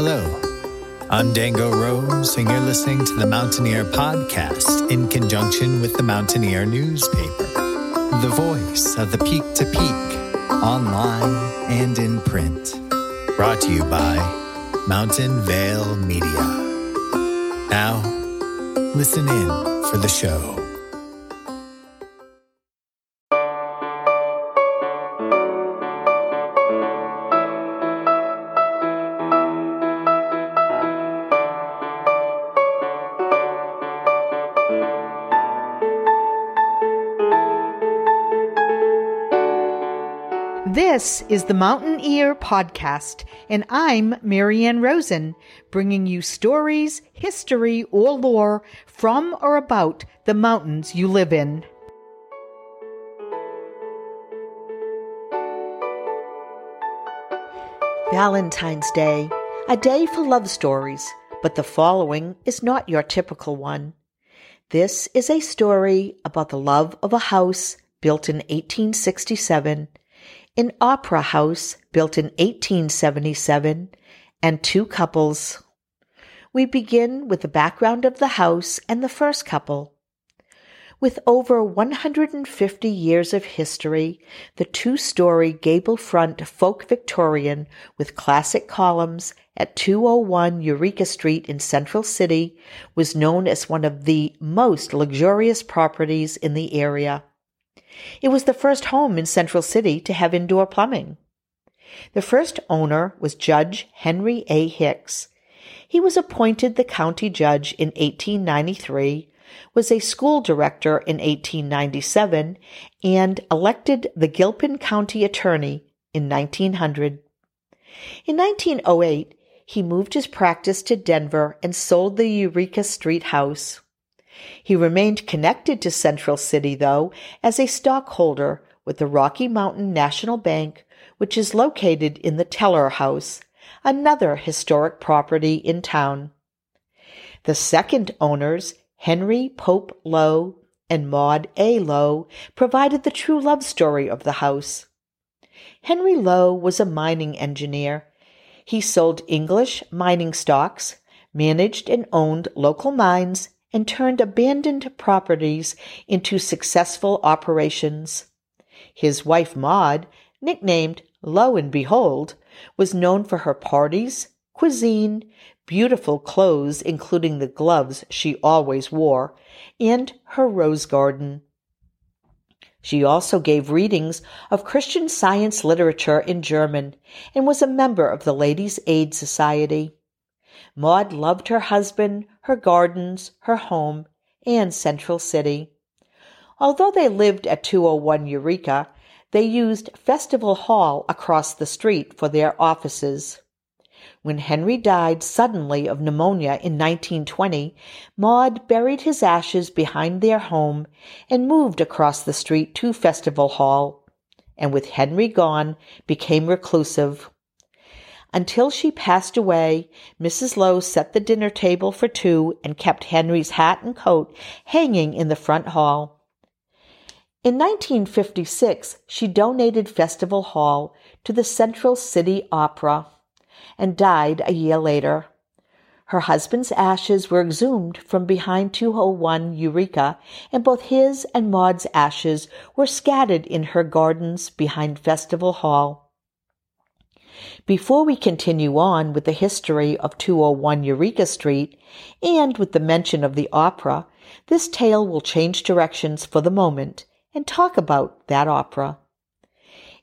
Hello, I'm Dango Rose, and you're listening to the Mountain-Ear Podcast in conjunction with the Mountain-Ear newspaper, the voice of the peak to peak, online and in print. Brought to you by Mountain Vale Media. Now, listen in for the show. This is the Mountain Ear Podcast, and I'm Marianne Rosen, bringing you stories, history, or lore from or about the mountains you live in. Valentine's Day, a day for love stories, but the following is not your typical one. This is a story about the love of a house built in 1867 an opera house built in 1877, and two couples. We begin with the background of the house and the first couple. With over 150 years of history, the two story gable front folk Victorian with classic columns at 201 Eureka Street in Central City was known as one of the most luxurious properties in the area. It was the first home in Central City to have indoor plumbing. The first owner was Judge Henry A. Hicks. He was appointed the county judge in 1893, was a school director in 1897, and elected the Gilpin County attorney in 1900. In 1908, he moved his practice to Denver and sold the Eureka Street house. He remained connected to Central City, though, as a stockholder with the Rocky Mountain National Bank, which is located in the Teller House, another historic property in town. The second owners, Henry Pope Lowe and Maud A. Lowe, provided the true love story of the house. Henry Lowe was a mining engineer. He sold English mining stocks, managed and owned local mines, and turned abandoned properties into successful operations. His wife Maud, nicknamed Lo and Behold, was known for her parties, cuisine, beautiful clothes, including the gloves she always wore, and her rose garden. She also gave readings of Christian science literature in German and was a member of the Ladies' Aid Society. Maud loved her husband, her gardens, her home, and Central City. Although they lived at 201 Eureka, they used Festival Hall across the street for their offices. When Henry died suddenly of pneumonia in 1920, Maud buried his ashes behind their home and moved across the street to Festival Hall, and with Henry gone, became reclusive. Until she passed away, Mrs. Lowe set the dinner table for two and kept Henry's hat and coat hanging in the front hall. In 1956, she donated Festival Hall to the Central City Opera and died a year later. Her husband's ashes were exhumed from behind 201 Eureka, and both his and Maud's ashes were scattered in her gardens behind Festival Hall. Before we continue on with the history of 201 Eureka Street and with the mention of the opera, this tale will change directions for the moment and talk about that opera.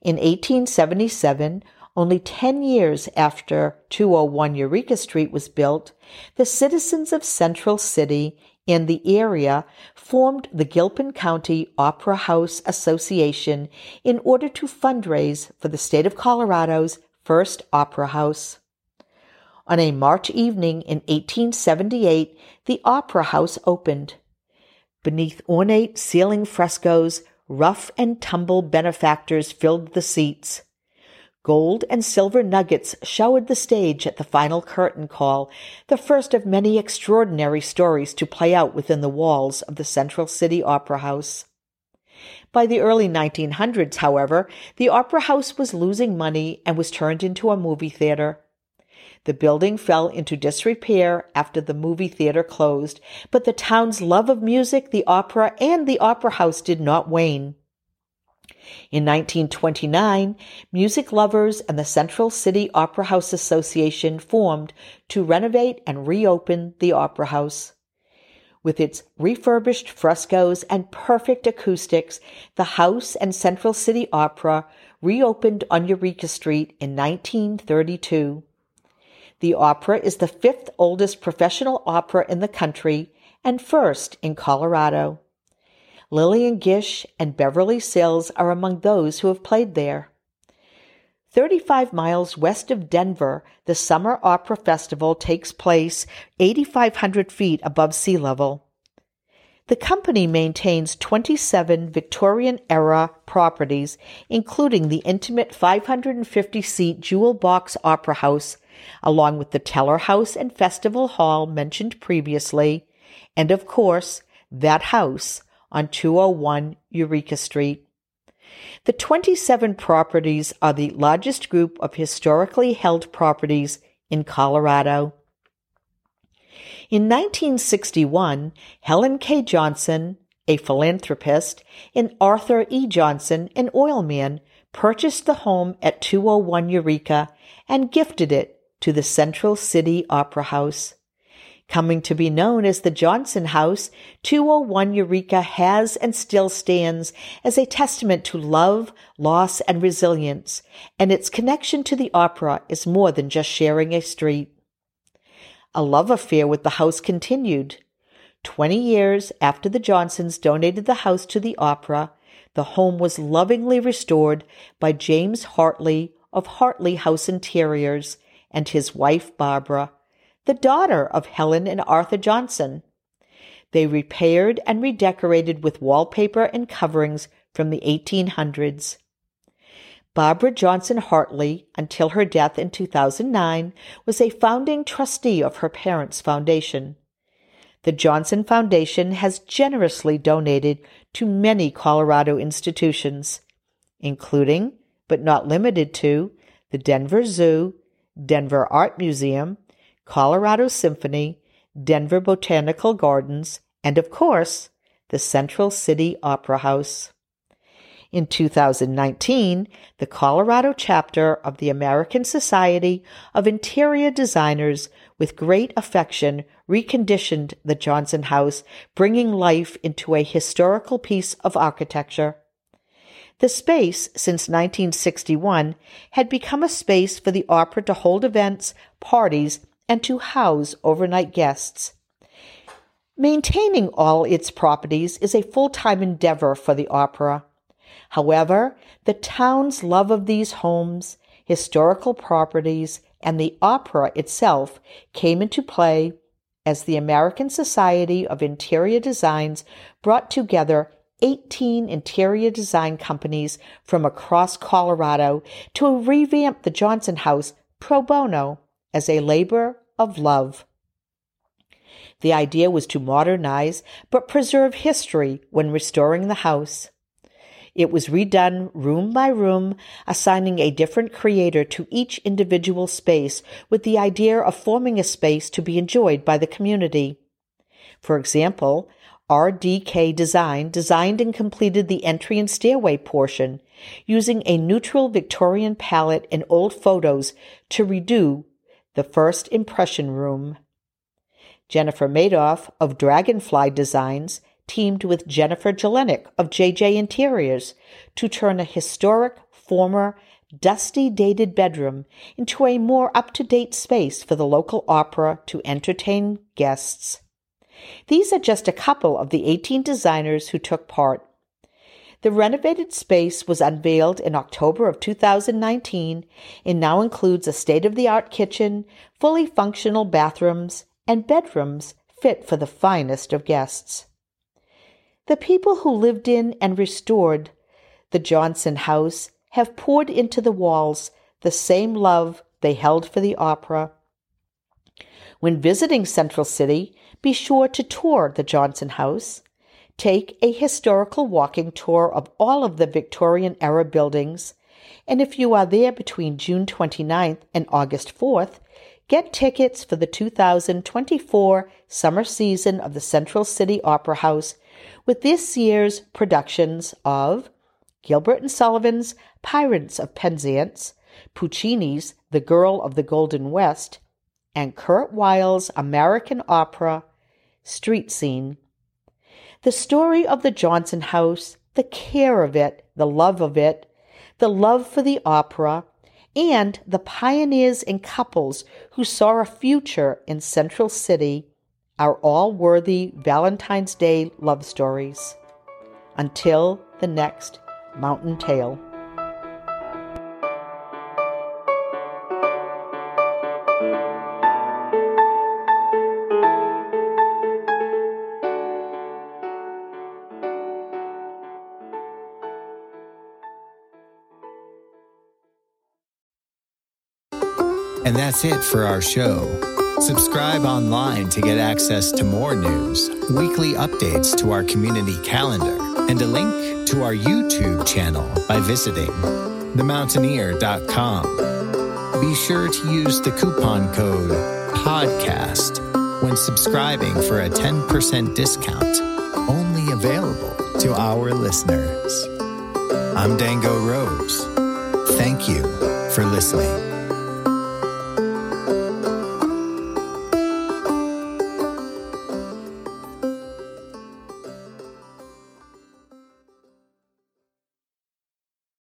In 1877, only 10 years after 201 Eureka Street was built, the citizens of Central City and the area formed the Gilpin County Opera House Association in order to fundraise for the state of Colorado's First Opera House. On a March evening in 1878, the Opera House opened. Beneath ornate ceiling frescoes, rough and tumble benefactors filled the seats. Gold and silver nuggets showered the stage at the final curtain call, the first of many extraordinary stories to play out within the walls of the Central City Opera House. By the early 1900s, however, the Opera House was losing money and was turned into a movie theater. The building fell into disrepair after the movie theater closed, but the town's love of music, the opera, and the opera house did not wane. In 1929, music lovers and the Central City Opera House Association formed to renovate and reopen the Opera House. With its refurbished frescoes and perfect acoustics, the house and Central City Opera reopened on Eureka Street in 1932. The opera is the fifth oldest professional opera in the country and first in Colorado. Lillian Gish and Beverly Sills are among those who have played there. 35 miles west of Denver, the Summer Opera Festival takes place 8,500 feet above sea level. The company maintains 27 Victorian era properties, including the intimate 550 seat Jewel Box Opera House, along with the Teller House and Festival Hall mentioned previously, and of course, that house on 201 Eureka Street. The 27 properties are the largest group of historically held properties in Colorado. In 1961, Helen K. Johnson, a philanthropist, and Arthur E. Johnson, an oilman, purchased the home at 201 Eureka and gifted it to the Central City Opera House. Coming to be known as the Johnson House, 201 Eureka has and still stands as a testament to love, loss, and resilience, and its connection to the opera is more than just sharing a street. A love affair with the house continued. Twenty years after the Johnsons donated the house to the opera, the home was lovingly restored by James Hartley of Hartley House Interiors and his wife Barbara, the daughter of Helen and Arthur Johnson. They repaired and redecorated with wallpaper and coverings from the 1800s. Barbara Johnson Hartley, until her death in 2009, was a founding trustee of her parents' foundation. The Johnson Foundation has generously donated to many Colorado institutions, including, but not limited to, the Denver Zoo, Denver Art Museum, Colorado Symphony, Denver Botanical Gardens, and of course, the Central City Opera House. In 2019, the Colorado chapter of the American Society of Interior Designers, with great affection, reconditioned the Johnson House, bringing life into a historical piece of architecture. The space, since 1961, had become a space for the opera to hold events, parties, and to house overnight guests. Maintaining all its properties is a full time endeavor for the opera. However, the town's love of these homes, historical properties, and the opera itself came into play as the American Society of Interior Designs brought together 18 interior design companies from across Colorado to revamp the Johnson House pro bono as a labor of love. The idea was to modernize but preserve history when restoring the house. It was redone room by room, assigning a different creator to each individual space with the idea of forming a space to be enjoyed by the community. For example, RDK Design designed and completed the entry and stairway portion using a neutral Victorian palette and old photos to redo the first impression room. Jennifer Madoff of Dragonfly Designs teamed with Jennifer Jelenic of JJ Interiors to turn a historic, former, dusty, dated bedroom into a more up to date space for the local opera to entertain guests. These are just a couple of the 18 designers who took part. The renovated space was unveiled in October of 2019 and now includes a state of the art kitchen, fully functional bathrooms, and bedrooms fit for the finest of guests. The people who lived in and restored the Johnson house have poured into the walls the same love they held for the opera. When visiting Central City, be sure to tour the Johnson House. Take a historical walking tour of all of the Victorian era buildings, and if you are there between June 29th and August 4th, Get tickets for the 2024 summer season of the Central City Opera House with this year's productions of Gilbert and Sullivan's Pirates of Penzance, Puccini's The Girl of the Golden West, and Kurt Weill's American opera Street Scene. The story of the Johnson House, the care of it, the love of it, the love for the opera, and the pioneers and couples who saw a future in Central City are all worthy Valentine's Day love stories. Until the next Mountain Tale. And that's it for our show. Subscribe online to get access to more news, weekly updates to our community calendar, and a link to our YouTube channel by visiting themountainear.com. Be sure to use the coupon code PODCAST when subscribing for a 10% discount, only available to our listeners. I'm Dango Rose. Thank you for listening.